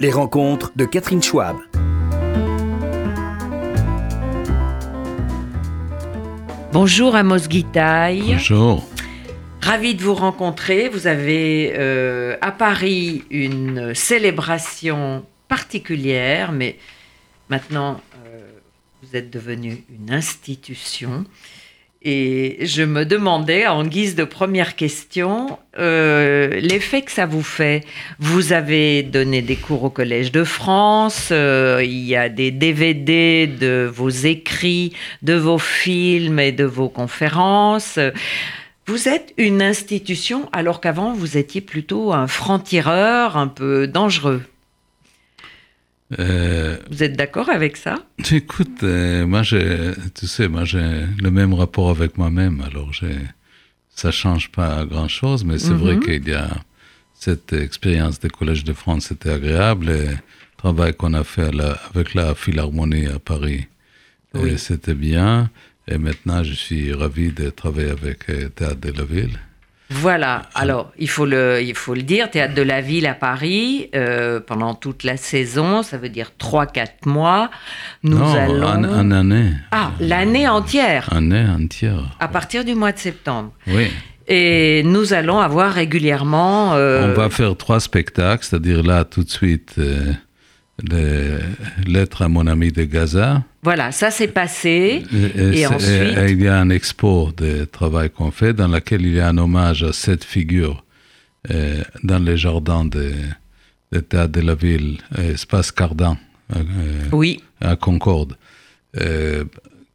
Les rencontres de Catherine Schwab. Bonjour Amos Guitaille. Bonjour. Ravi de vous rencontrer. Vous avez euh, à Paris une célébration particulière, mais maintenant euh, vous êtes devenu une institution. Et je me demandais, en guise de première question, euh, l'effet que ça vous fait. Vous avez donné des cours au Collège de France, euh, il y a des DVD de vos écrits, de vos films et de vos conférences. Vous êtes une institution alors qu'avant vous étiez plutôt un franc-tireur un peu dangereux. Euh, Vous êtes d'accord avec ça? Écoute, euh, moi, tu sais, moi, j'ai le même rapport avec moi-même. Alors, ça change pas grand-chose, mais c'est vrai mhm. qu'il y a cette expérience des collèges de France, c'était agréable. Et le travail qu'on a fait avec la Philharmonie à Paris, euh, c'était bien. Et maintenant, je suis ravi de travailler avec Théâtre de la Ville. Voilà, alors il faut, le, il faut le dire, Théâtre de la Ville à Paris, euh, pendant toute la saison, ça veut dire 3-4 mois, nous non, allons... En, année. Ah, l'année entière Année entière. À partir du mois de septembre. Oui. Et nous allons avoir régulièrement... Euh, On va faire trois spectacles, c'est-à-dire là, tout de suite... Euh, les lettres à mon ami de Gaza. Voilà, ça s'est passé. Et, ensuite... il y a un expo de travail qu'on fait dans lequel il y a un hommage à cette figure euh, dans les jardins de, de théâtre de la ville, euh, Espace Cardan, euh, oui. à Concorde,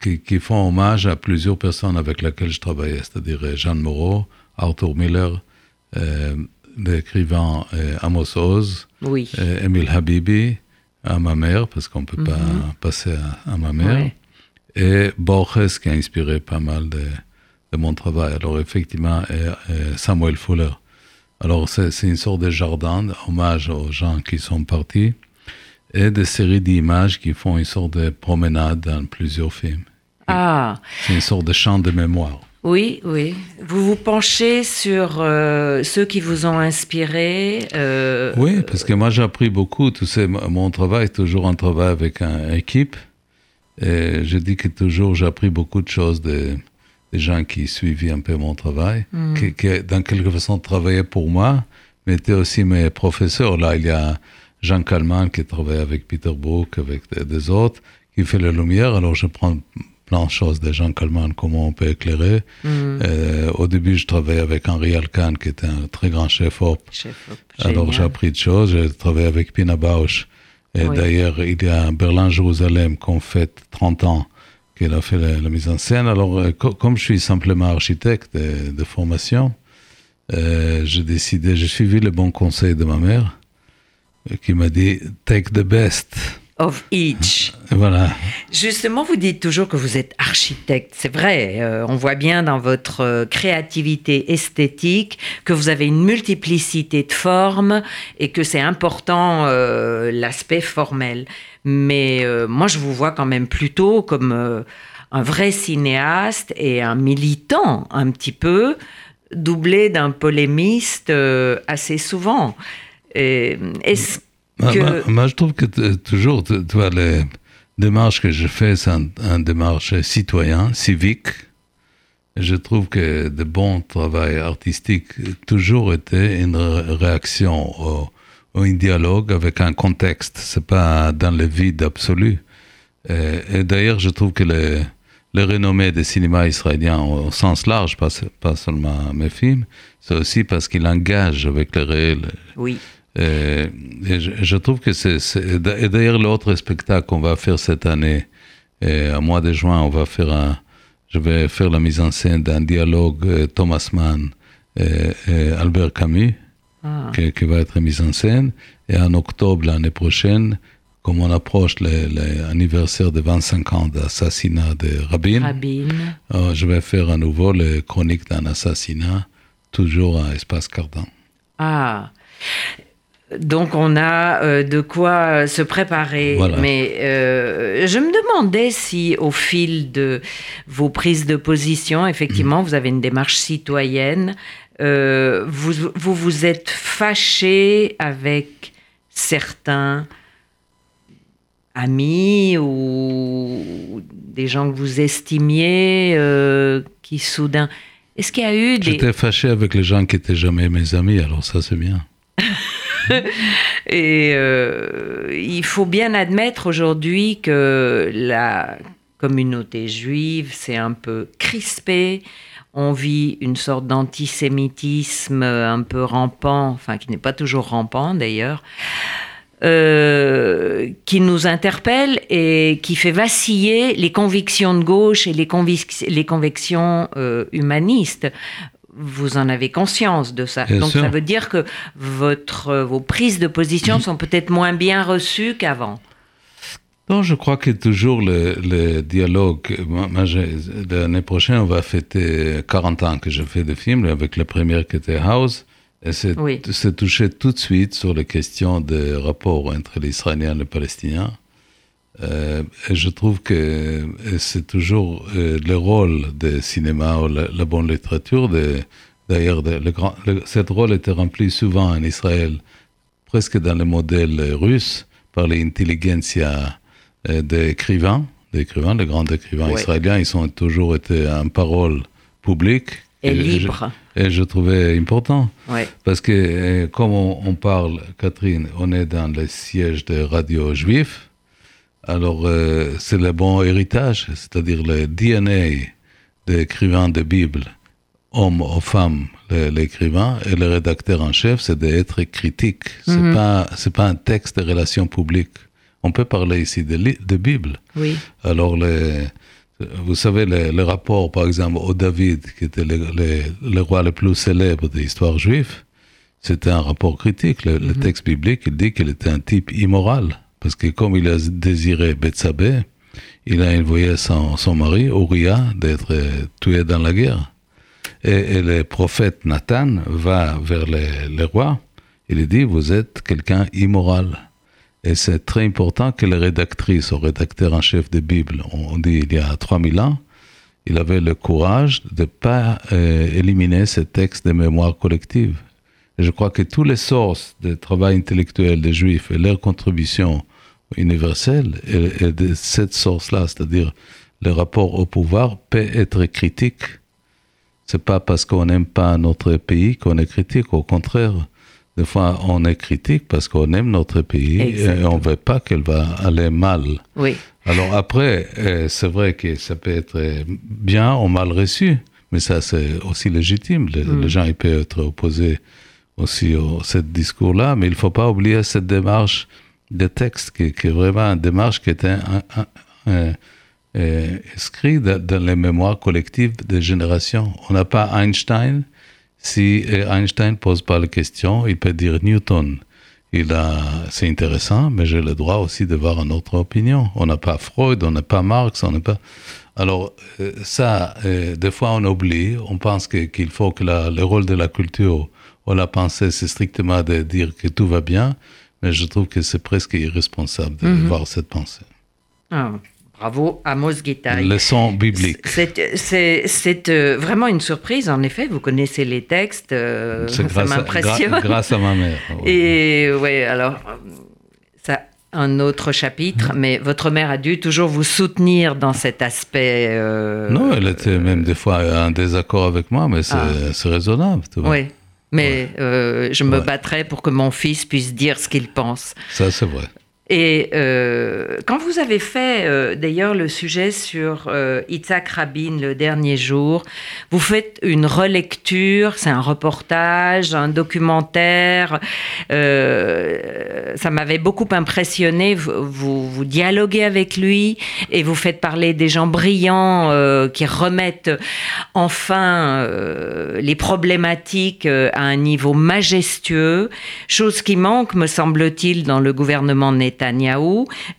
qui, qui, font hommage à plusieurs personnes avec lesquelles je travaillais, c'est-à-dire Jeanne Moreau, Arthur Miller, l'écrivain Amos Oz, oui. Emile Habibi, à ma mère, parce qu'on ne peut pas mhm. passer à, ma mère. Et Borges, qui a inspiré pas mal de, de mon travail. Alors, effectivement, et, Samuel Fuller. Alors, c'est une sorte de jardin, hommage aux gens qui sont partis, et des séries d'images qui font une sorte de promenade dans plusieurs films. Ah. C'est une sorte de champ de mémoire. Oui, oui. Vous vous penchez sur euh, ceux qui vous ont inspiré. Euh, oui, parce que moi j'ai appris beaucoup. Tu sais, mon travail est toujours un travail avec une équipe. Et je dis que toujours j'ai appris beaucoup de choses des, gens qui suivaient un peu mon travail, hmm. qui, qui, dans quelque façon travaillaient pour moi, mais étaient aussi mes professeurs. Là, il y a Jean Kalman qui travaille avec Peter Brook, avec des, des autres, qui fait la lumière. Alors je prends plein de choses de Jean Kalman, comment on peut éclairer. Mm. Euh, au début, je travaillais avec Henri Alcan, qui était un très grand chef-op. Alors, j'ai appris de choses. J'ai travaillé avec Pina Bausch. Et d'ailleurs, il y a Berlin-Jérusalem qu'on fête 30 ans qu'il a fait la, mise en scène. Alors, euh, comme je suis simplement architecte de, formation, euh, j'ai décidé, j'ai suivi le bon conseil de ma mère, qui m'a dit, take the best of each. Voilà. Justement, vous dites toujours que vous êtes architecte. C'est vrai, euh, on voit bien dans votre euh, créativité esthétique que vous avez une multiplicité de formes et que c'est important euh, l'aspect formel. Mais moi, je vous vois quand même plutôt comme un vrai cinéaste et un militant, un petit peu, doublé d'un polémiste assez souvent. Est-ce moi, je trouve que toujours, tu vois, les démarches que je fais, c'est une démarche citoyen, civique. Je trouve que de bon travail artistique toujours été une réaction au, un dialogue avec un contexte. C'est pas dans le vide absolu. Et, d'ailleurs, je trouve que les, les renommées des cinémas israéliens au sens large, pas, pas seulement mes films, c'est aussi parce qu'ils engagent avec le réel. Oui. Et, je, trouve que c'est. Et d'ailleurs, l'autre spectacle qu'on va faire cette année, et à mois de juin, on va faire un. Je vais faire la mise en scène d'un dialogue euh, Thomas Mann et, Albert Camus, ah. qui, va être mis en scène. Et en octobre l'année prochaine, comme on approche l'anniversaire de 25 ans d'assassinat de Rabin, Rabin. Euh, je vais faire à nouveau les chroniques d'un assassinat, toujours à Espace Cardin. Ah, donc on a euh, de quoi se préparer. Mais euh, je me demandais si au fil de vos prises de position, effectivement, mm. vous avez une démarche citoyenne, euh, vous, vous, vous êtes fâché avec certains amis ou des gens que vous estimiez euh, qui soudain. Est-ce qu'il y a eu des. J'étais fâché avec les gens qui étaient jamais mes amis, alors ça c'est bien. Et euh, il faut bien admettre aujourd'hui que la communauté juive s'est un peu crispée. On vit une sorte d'antisémitisme un peu rampant, enfin qui n'est pas toujours rampant d'ailleurs. Euh, qui nous interpelle et qui fait vaciller les convictions de gauche et les, convictions euh, humanistes. Vous en avez conscience de ça. Donc ça veut dire que votre, vos prises de position sont peut-être moins bien reçues qu'avant. Non, je crois que toujours le, le dialogue. L'année prochaine, on va fêter 40 ans que je fais des films, avec la première qui était House. Et c'est touché tout de suite sur les questions des rapports entre les Israéliens et les Palestiniens. Euh, je trouve que c'est toujours euh, le rôle du cinéma ou la, bonne littérature. D'ailleurs, cette rôle était rempli souvent en Israël, presque dans le modèle russe, par l'intelligentsia euh, des écrivains, des écrivains, les grands écrivains israéliens. Ils ont toujours été en parole publique et libre. Et je, trouvais important. Parce que, euh, comme on, parle, Catherine, on est dans le siège des radios juifs. Alors, euh, c'est le bon héritage, c'est-à-dire le DNA des écrivains de Bible, hommes ou femmes, l'écrivain, et le rédacteur en chef, c'est d'être critique. C'est mhm. pas, c'est pas un texte de relations publiques. On peut parler ici de, de Bible. Oui. Alors, vous savez, le, rapport, par exemple, au David, qui était le, roi le plus célèbre de l'histoire juive, c'était un rapport critique. Le, mhm. texte biblique, il dit qu'il était un type immoral. Parce que comme il a désiré Bethsabée, il a envoyé son, son mari, Uriah, d'être tué dans la guerre. Et, le prophète Nathan va vers le, roi. Il dit, vous êtes quelqu'un immoral. Et c'est très important que les rédactrices ou rédacteur en chef de Bible, on dit il y a 3000 ans, il avait le courage de ne pas euh, éliminer ces textes de mémoire collective. Et je crois que tous les sources de travail intellectuel des Juifs et leur contribution universelle, et, de cette source-là, c'est-à-dire le rapport au pouvoir, peut être critique. C'est pas parce qu'on n'aime pas notre pays qu'on est critique, au contraire. Des fois, on est critique parce qu'on aime notre pays et on ne veut pas qu'elle va aller mal. Oui. Alors après, euh, c'est vrai que ça peut être bien ou mal reçu, mais ça c'est aussi légitime. Les, mm. gens ils peuvent être opposés aussi à ce discours-là, mais il ne faut pas oublier cette démarche de texte qui, est vraiment une démarche qui était inscrite dans les mémoires collectives des générations. On n'a pas Einstein si Einstein pose pas la question, il peut dire Newton. Il a, c'est intéressant, mais j'ai le droit aussi de voir une autre opinion. On n'a pas Freud, on n'a pas Marx, on n'a pas. Alors euh, ça, euh, des fois on oublie. On pense qu'il faut que le rôle de la culture ou la pensée, c'est strictement de dire que tout va bien, mais je trouve que c'est presque irresponsable de mhm. voir cette pensée. Ah. Bravo Amos Guitaille. Leçon biblique. C'est euh, vraiment une surprise, en effet. Vous connaissez les textes, euh, ça m'impressionne. grâce à ma mère. Et oui, alors, ça, un autre chapitre, mais votre mère a dû toujours vous soutenir dans cet aspect. Euh, non, elle était même des fois en désaccord avec moi, mais c'est ah. raisonnable. Oui. Mais je me battrai pour que mon fils puisse dire ce qu'il pense. Ça, c'est vrai. Et euh, quand vous avez fait euh, d'ailleurs le sujet sur euh, Itzhak Rabin le dernier jour, vous faites une relecture, c'est un reportage, un documentaire. ça m'avait beaucoup impressionné. Vous, vous, dialoguez avec lui et vous faites parler des gens brillants qui remettent enfin les problématiques à un niveau majestueux, chose qui manque, me semble-t-il, dans le gouvernement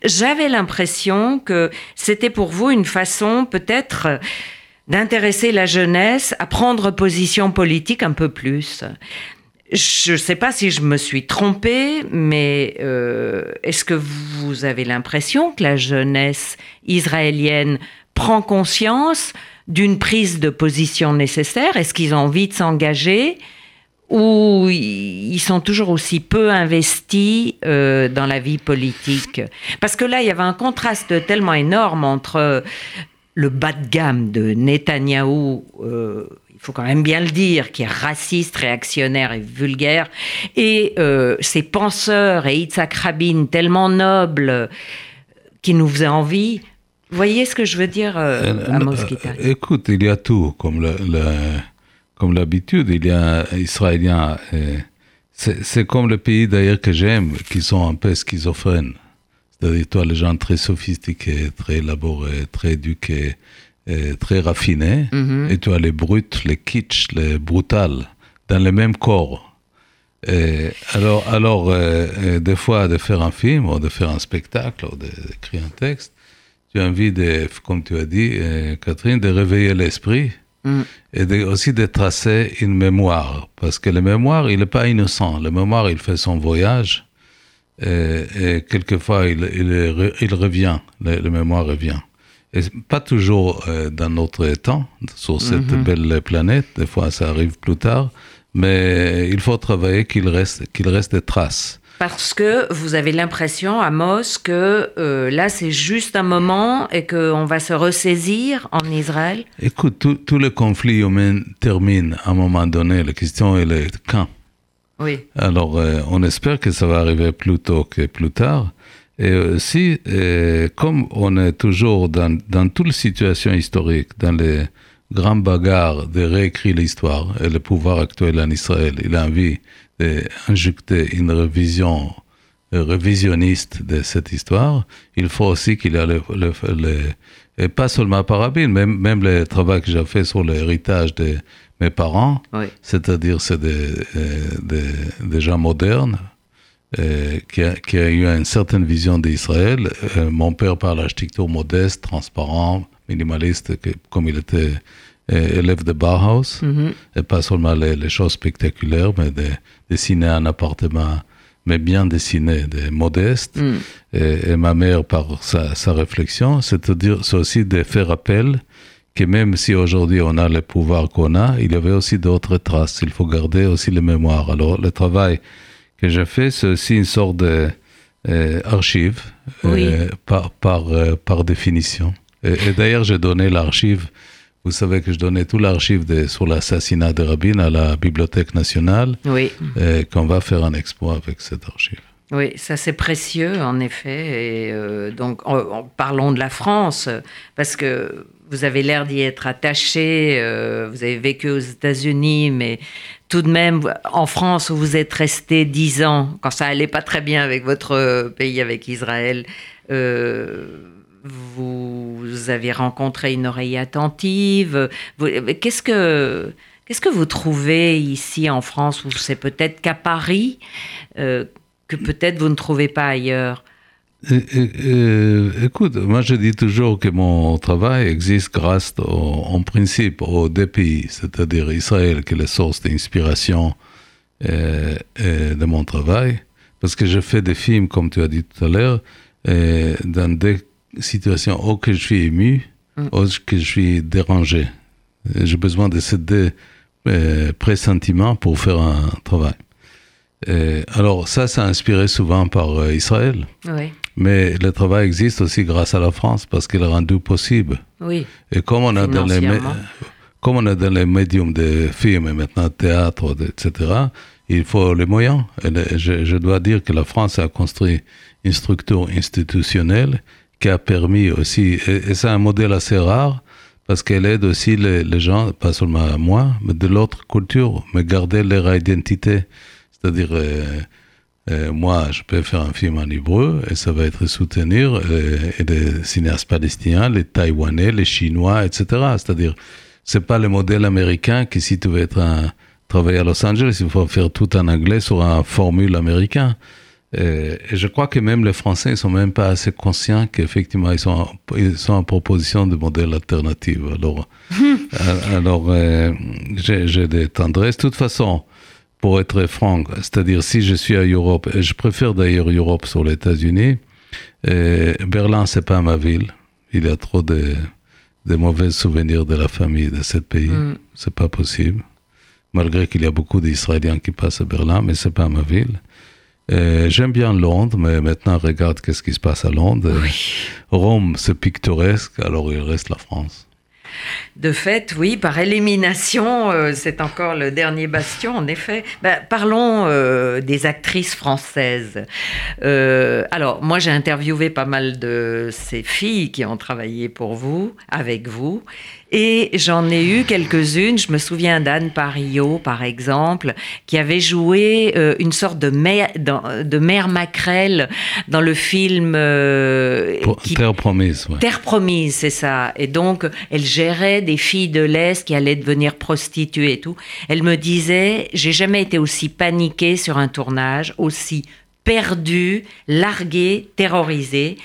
J'avais l'impression que c'était pour vous une façon peut-être d'intéresser la jeunesse à prendre position politique un peu plus. Je ne sais pas si je me suis trompée, mais euh, est-ce que vous avez l'impression que la jeunesse israélienne prend conscience d'une prise de position nécessaire? Est-ce qu'ils ont envie de s'engager ou ils sont toujours aussi peu investis euh, dans la vie politique Parce que là, il y avait un contraste tellement énorme entre le bas de gamme de Netanyahou, euh, il faut quand même bien le dire, qui est raciste, réactionnaire et vulgaire, et euh, ces penseurs et Yitzhak Rabin tellement nobles qui nous faisaient envie. Vous voyez ce que je veux dire, euh, Amos Écoute, il y a tout, comme le, comme l'habitude, il y a Israéliens. C'est comme le pays d'ailleurs que j'aime, qui sont un peu schizophrènes. C'est-à-dire, toi, les gens très sophistiqués, très élaborés, très éduqués, très raffinés, mhm. et toi, les brutes, les kitsch, les brutales, dans le même corps. alors, alors euh, euh, des fois, de faire un film, ou de faire un spectacle, ou d'écrire un texte, tu as envie, de, comme tu as dit, euh, Catherine, de réveiller l'esprit. Mm. Et aussi de tracer une mémoire, parce que le mémoire, il n'est pas innocent. Le mémoire, il fait son voyage, et, quelquefois il, il, revient, le, mémoire revient. Et pas toujours euh, dans notre temps, sur cette mhm. belle planète, des fois ça arrive plus tard, mais il faut travailler qu'il reste, qu'il reste des traces. Parce que vous avez l'impression, Amos, que euh, là c'est juste un moment et qu'on va se ressaisir en Israël? Écoute, tous les conflits humains terminent à un moment donné. La question est quand oui. Alors, euh, on espère que ça va arriver plus tôt que plus tard. Et aussi, euh, comme on est toujours dans, dans toutes les situations historiques, dans les grandes bagarres de réécrire l'histoire, et le pouvoir actuel en Israël, il a envie d'injecter une révision euh, révisionniste de cette histoire, il faut aussi qu'il y ait le, et pas seulement par Rabin, même, même le travail que j'ai fait sur l'héritage des mes parents, c'est-à-dire c'est des, euh, des, gens modernes euh, qui, a, qui, a, eu une certaine vision d'Israël. Euh, mon père par l'architecture modeste, transparent, minimaliste, comme il était élève de Bauhaus, mm-hmm. et pas seulement les, choses spectaculaires, mais de, dessiner un appartement, mais bien dessiné, de modeste. Mm. Et, ma mère par sa, sa réflexion, c'est-à-dire c'est aussi de faire appel que même si aujourd'hui on a le pouvoir qu'on a, il y avait aussi d'autres traces. Il faut garder aussi les mémoires. Alors le travail que j'ai fait, c'est aussi une sorte d'archive euh, euh, par, par, euh, par définition. Et, d'ailleurs, j'ai donné l'archive. Vous savez que je donnais tout l'archive sur l'assassinat de Rabin à la Bibliothèque nationale. Oui. Et qu'on va faire un exploit avec cette archive. Oui, ça c'est précieux en effet. Et donc, parlons de la France, parce que vous avez l'air d'y être attaché, euh, vous avez vécu aux États-Unis, mais tout de même, en France, où vous êtes resté dix ans, quand ça allait pas très bien avec votre pays, avec Israël, euh, vous avez rencontré une oreille attentive. Qu'est-ce que qu'est-ce que vous trouvez ici en France, où c'est peut-être qu'à Paris, euh, que peut-être vous ne trouvez pas ailleurs? Écoute, moi je dis toujours que mon travail existe grâce en principe aux deux pays, c'est-à-dire Israël qui est la source d'inspiration euh, de mon travail, parce que je fais des films, comme tu as dit tout à l'heure, dans des situations où que je suis ému, mm. où que je suis dérangé. J'ai besoin de ces deux euh, pressentiments pour faire un travail. alors ça, ça a inspiré souvent par euh, Israël. Oui. Mais le travail existe aussi grâce à la France parce qu'il a rendu possible. Oui. Et comme on a dans les, comme on a dans les médiums de films et maintenant théâtre, etc., il faut les moyens. Et je, dois dire que la France a construit une structure institutionnelle qui a permis aussi, et, c'est un modèle assez rare, parce qu'elle aide aussi les, gens, pas seulement moi, mais de l'autre culture, mais garder leur identité. C'est-à-dire, euh, euh, moi, je peux faire un film en hébreu et ça va être soutenir euh, les cinéastes palestiniens, les Taïwanais, les Chinois, etc. C'est-à-dire, c'est pas le modèle américain qui, si tu veux être un, travailler à Los Angeles, il faut faire tout en anglais sur un formule américain. Et, je crois que même les Français ne sont même pas assez conscients qu'effectivement, ils sont, ils sont en proposition de modèles alternatifs. Alors, alors euh, j'ai des tendresses. De toute façon, pour être franc, c'est-à-dire si je suis à Europe, et je préfère d'ailleurs Europe sur les États-Unis, Berlin, c'est pas ma ville. Il y a trop de, de mauvais souvenirs de la famille de ce pays. Mm. C'est pas possible. malgré qu'il y a beaucoup d'Israéliens qui passent à Berlin, mais c'est pas ma ville. J'aime bien Londres, mais maintenant regarde qu'est-ce qui se passe à Londres. Rome, c'est picturesque, alors il reste la France. De fait, oui, par élimination, euh, c'est encore le dernier bastion, en effet. Ben, parlons euh, des actrices françaises. Euh, alors, moi, j'ai interviewé pas mal de ces filles qui ont travaillé pour vous, avec vous, et j'en ai eu quelques-unes. Je me souviens d'Anne Parillo, par exemple, qui avait joué euh, une sorte de mère, de mère dans le film euh, Terre promise. Terre promise, c'est ça. Et donc, elle gérait des filles de l'Est qui allaient devenir prostituées et tout. Elle me disait, j'ai jamais été aussi paniquée sur un tournage, aussi perdue, larguée, terrorisée.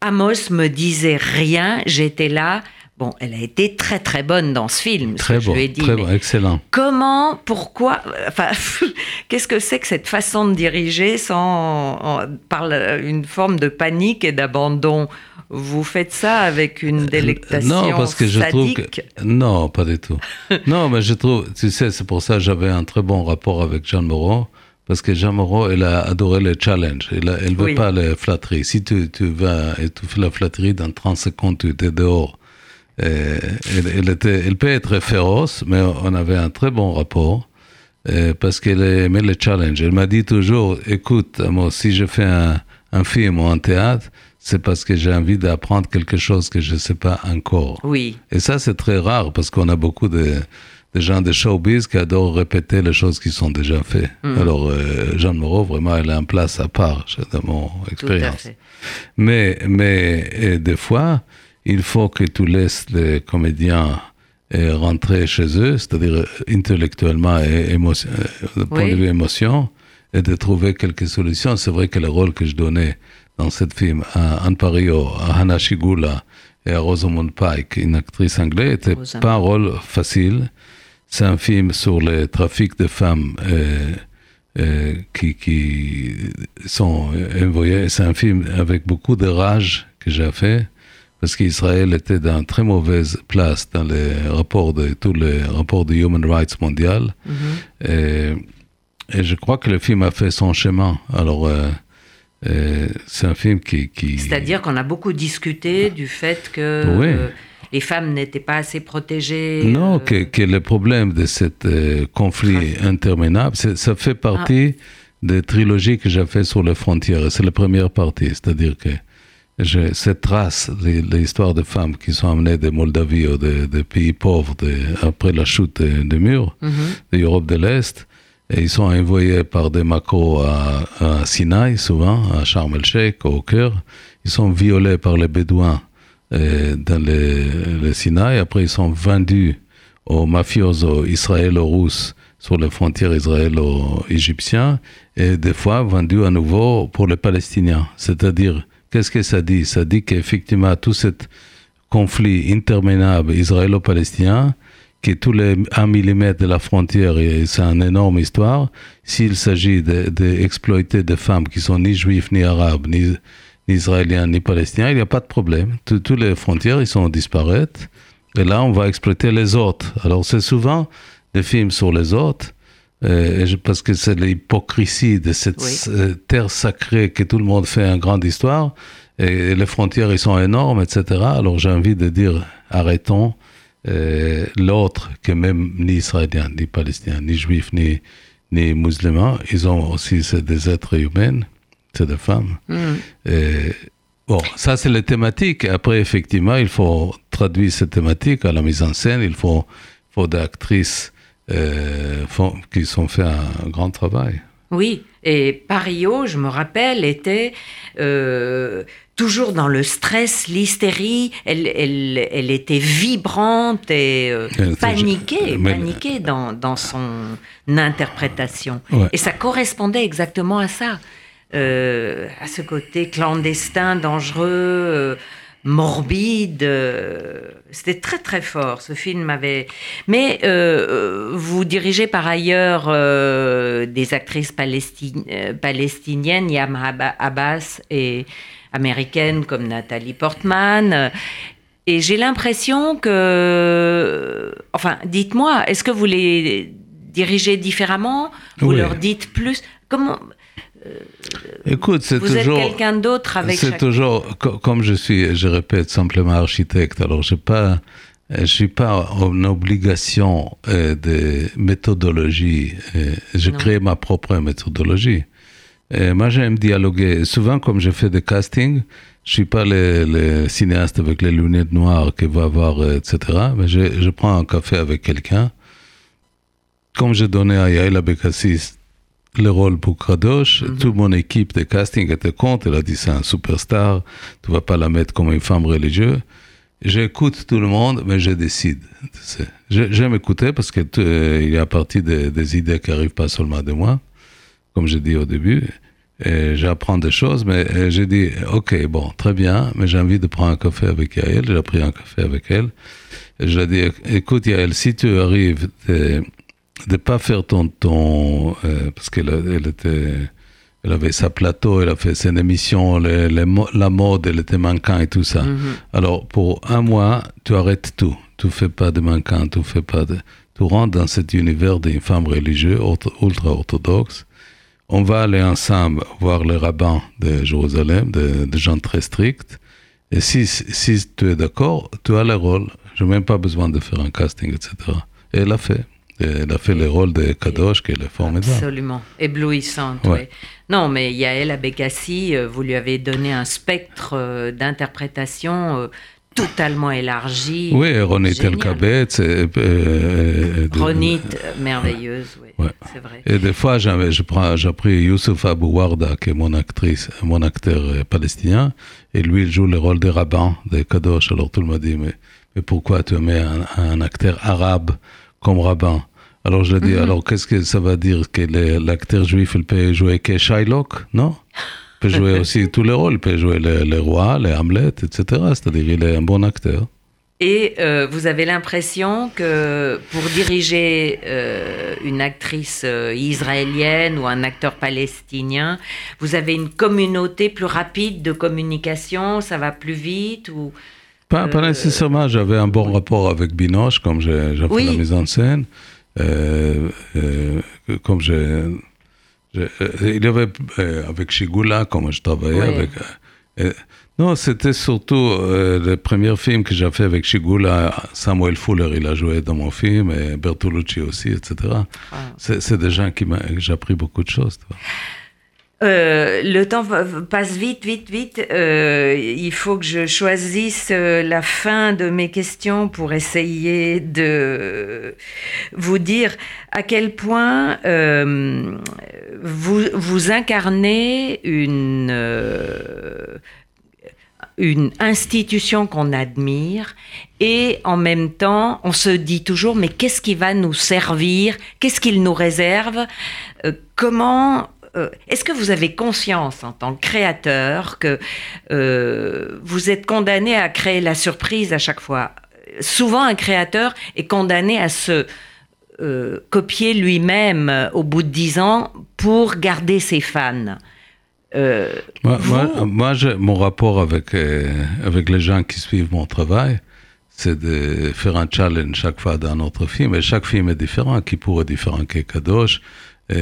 Amos me disait rien, j'étais là Bon, elle a été très très bonne dans ce film. Très bon, très bon, excellent. Comment, pourquoi, enfin, qu'est-ce que c'est que cette façon de diriger sans, par une forme de panique et d'abandon? Vous faites ça avec une euh, délectation Non, parce que je trouve que non, pas du tout. non, mais je trouve, tu sais, c'est pour ça que j'avais un très bon rapport avec Jean Moreau. Parce que Jean Moreau, elle a adoré les challenges. Elle ne veut pas les flatteries. Si tu, tu vas et tu fais la flatterie, dans 30 secondes, tu es dehors euh, elle, était, elle peut être féroce, mais on avait un très bon rapport euh, parce qu'elle aimait les challenges. Elle m'a dit toujours, écoute, moi, si je fais un, un film ou un théâtre, c'est parce que j'ai envie d'apprendre quelque chose que je ne sais pas encore. Oui. Et ça, c'est très rare parce qu'on a beaucoup de, de, gens de showbiz qui adorent répéter les choses qui sont déjà faites. Mm. Alors, euh, Jean Moreau, vraiment, elle a une place à part dans mon expérience. Mais, mais des fois, il faut que tu laisses les comédiens euh, rentrer chez eux, c'est-à-dire euh, intellectuellement et émotion, euh, point de vue émotion, et de trouver quelques solutions. C'est vrai que le rôle que je donnais dans ce film à Anne Pario, à Hannah Shigula et à Rosamund Pike, une actrice anglaise, n'était pas un rôle facile. C'est un film sur le trafic de femmes qui, qui, sont envoyées. C'est un film avec beaucoup de rage que j'ai fait parce qu'Israël était dans une très mauvaise place dans les rapports de tous les rapports de Human Rights mondial. Mm-hmm. et, je crois que le film a fait son chemin. Alors, euh, euh, c'est un film qui. C'est-à-dire qu'on a beaucoup discuté du fait que. Euh, les femmes n'étaient pas assez protégées. Non, que, que, le problème de ce conflit interminable, ça fait partie ah. des trilogies que j'ai fait sur les frontières. C'est la première partie, c'est-à-dire que cette trace, l'histoire de femmes qui sont amenées de Moldavie ou des pays pauvres après la chute des, murs mhm. de l'Europe de l'Est. Et ils sont envoyés par des macros à, à Sinaï, souvent, à Sharm el-Sheikh, au cœur. Ils sont violés par les Bédouins euh, dans le, le, Sinaï. Après, ils sont vendus aux mafiosos israélo-russes sur les frontières israélo-égyptiennes et des fois vendus à nouveau pour les Palestiniens. C'est-à-dire, Qu'est-ce que ça dit? Ça dit qu'effectivement, tout ce conflit interminable israélo-palestinien, qui est tous les 1 mm de la frontière, c'est une énorme histoire. S'il s'agit d'exploiter de, des femmes qui sont ni juifs, ni arabes, ni, ni israéliens, ni palestiniens, il n'y a pas de problème. Toutes les frontières, ils sont disparaître. Et là, on va exploiter les autres. Alors, c'est souvent des films sur les autres euh, parce que c'est l'hypocrisie de cette euh, terre sacrée que tout le monde fait une grande histoire, et les frontières ils sont énormes, etc. Alors j'ai envie de dire, arrêtons euh, l'autre, que même ni israélien, ni palestinien, ni juif, ni, ni musulman, ils ont aussi des êtres humains, c'est des femmes. Mm. bon, ça c'est les thématiques. Après, effectivement, il faut traduire ces thématiques à la mise en scène, il faut, faut des actrices euh, font, qui ont fait un grand travail. Oui, et Pario, je me rappelle, était euh, toujours dans le stress, l'hystérie. Elle, elle, elle, était vibrante et euh, paniquée, paniquée dans, dans, son interprétation. Et ça correspondait exactement à ça, à ce côté clandestin, dangereux morbide. Euh, c'était très très fort. Ce film avait. Mais euh, vous dirigez par ailleurs euh, des actrices palestiniennes, Yam Abbas, et américaines comme Nathalie Portman. Et j'ai l'impression que. Enfin, dites-moi, est-ce que vous les dirigez différemment? Vous Oui. leur dites plus? Comment Écoute, c'est toujours. êtes quelqu'un d'autre avec C'est chaque... toujours, co- comme je suis, je répète, simplement architecte, alors je pas, je suis pas en obligation euh, de méthodologie. euh, Je Non. crée ma propre méthodologie. Et moi, j'aime dialoguer. Souvent, comme je fais des castings, je suis pas le, le cinéaste avec les lunettes noires qui va voir, euh, etc. Mais je, je prends un café avec quelqu'un. Comme j'ai donné à Yael Abekassis le rôle pour Kadosh, toute mon équipe de casting était contre. Elle a dit c'est un superstar, tu vas pas la mettre comme une femme religieuse. J'écoute tout le monde, mais je décide. tu sais. J'aime écouter parce que euh, y a partie des, des idées qui arrivent pas seulement de moi, comme j'ai dit au début. J'apprends des choses, mais euh, j'ai dit, ok, bon, très bien, mais j'ai envie de prendre un café avec Yael. J'ai pris un café avec elle. Et je lui ai dit, écoute Yael, si tu arrives de ne pas faire ton... ton euh, parce qu'elle elle était... Elle avait sa plateau, elle a fait ses émissions, les- les la mode, elle était manquant et tout ça. Mhm. Alors, pour un mois, tu arrêtes tout. Tu fais pas de manquant, tu fais pas de... Tu rentres dans cet univers d'une femme religieuse, ortho- ultra-orthodoxe. On va aller ensemble voir les rabbins de Jérusalem, des de gens très stricts. Et si, si tu es d'accord, tu as le rôle. Je n'ai même pas besoin de faire un casting, etc. Et elle a fait. Elle a fait le rôle de Kadosh, qui est formidable. Absolument, éblouissante. Ouais. ouais. Non, mais Yael Abekassi, euh, vous lui avez donné un spectre euh, d'interprétation euh, totalement élargi. Oui, Ronit Génial. Elkabetz. Et, et- et- Ronit, euh, merveilleuse, oui, Ouais. c'est vrai. Et des fois, j'ai pris Youssouf Abou Warda, qui est mon actrice, mon acteur euh, palestinien, et lui, il joue le rôle de rabbin, de Kadosh. Alors tout le monde dit, mais, mais pourquoi tu mets un, un acteur arabe comme rabbin? Alors je lui ai dit, alors qu'est-ce que ça va dire que l'acteur juif, il peut jouer que Shylock Non? Il peut jouer aussi tous les rôles, il peut jouer le, le roi, les Hamlet, etc. C'est-à-dire, il est un bon acteur. Et euh, vous avez l'impression que pour diriger euh, une actrice euh, israélienne ou un acteur palestinien, vous avez une communauté plus rapide de communication, ça va plus vite ou Pas, pas nécessairement, j'avais un bon rapport avec Binoche, comme j'ai j'ai fait Oui. la mise en scène. Euh, euh, comme j'ai. j'ai- euh, il y avait avec Shigula, comme je travaillais Oui. avec. non, c'était surtout euh, le premier film que j'ai fait avec Shigula. Samuel Fuller, il a joué dans mon film, et Bertolucci aussi, etc. Ah. C'est des gens qui que j'ai appris beaucoup de choses. tu vois. Euh, le temps passe vite, vite, vite. Euh, il faut que je choisisse euh, la fin de mes questions pour essayer de vous dire à quel point vous, incarnez une, une institution qu'on admire et en même temps, on se dit toujours, mais qu'est-ce qui va nous servir? Qu'est-ce qu'il nous réserve? Comment euh, est-ce que vous avez conscience en tant que créateur que euh, vous êtes condamné à créer la surprise à chaque fois? Souvent, un créateur est condamné à se euh, copier lui-même au bout de dix ans pour garder ses fans. Moi, vous- moi, moi, j'ai- mon rapport avec, avec les gens qui suivent mon travail, c'est de faire un challenge chaque fois dans notre film. Et chaque film est différent. Kippour est différent que Kadosh.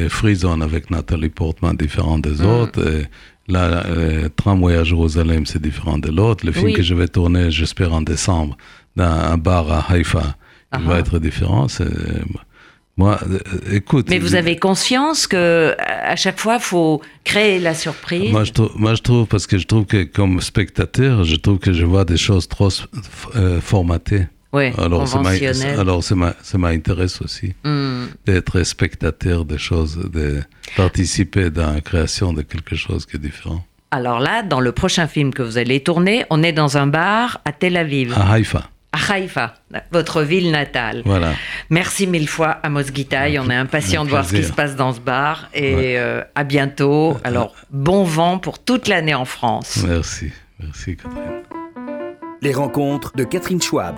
Frison avec Nathalie Portman différent des Mm. autres. Et là, euh, Tramway à Jérusalem, c'est différent de l'autre. Le film Oui. que je vais tourner, j'espère, en décembre, dans un bar à Haïfa, il va Ah. être différent. Moi, euh, écoute. mais vous avez conscience que à chaque fois, faut créer la surprise? Moi je, trouve, moi, je trouve, parce que je trouve que comme spectateur, je trouve que je vois des choses trop euh, formatées. Ouais, Alors, ça m'intéresse aussi Hmm. d'être spectateur des choses, de participer dans la création de quelque chose qui est différent. Alors là, dans le prochain film que vous allez tourner, on est dans un bar à Tel Aviv, À Haïfa, à Haïfa, votre ville natale. voilà. Merci mille fois, Amos Guitaï. On est impatient de voir ce qui se passe dans ce bar. Et Ouais. euh, à bientôt. Alors, bon vent pour toute l'année en France. Merci, merci Catherine. Les rencontres de Catherine Schwab.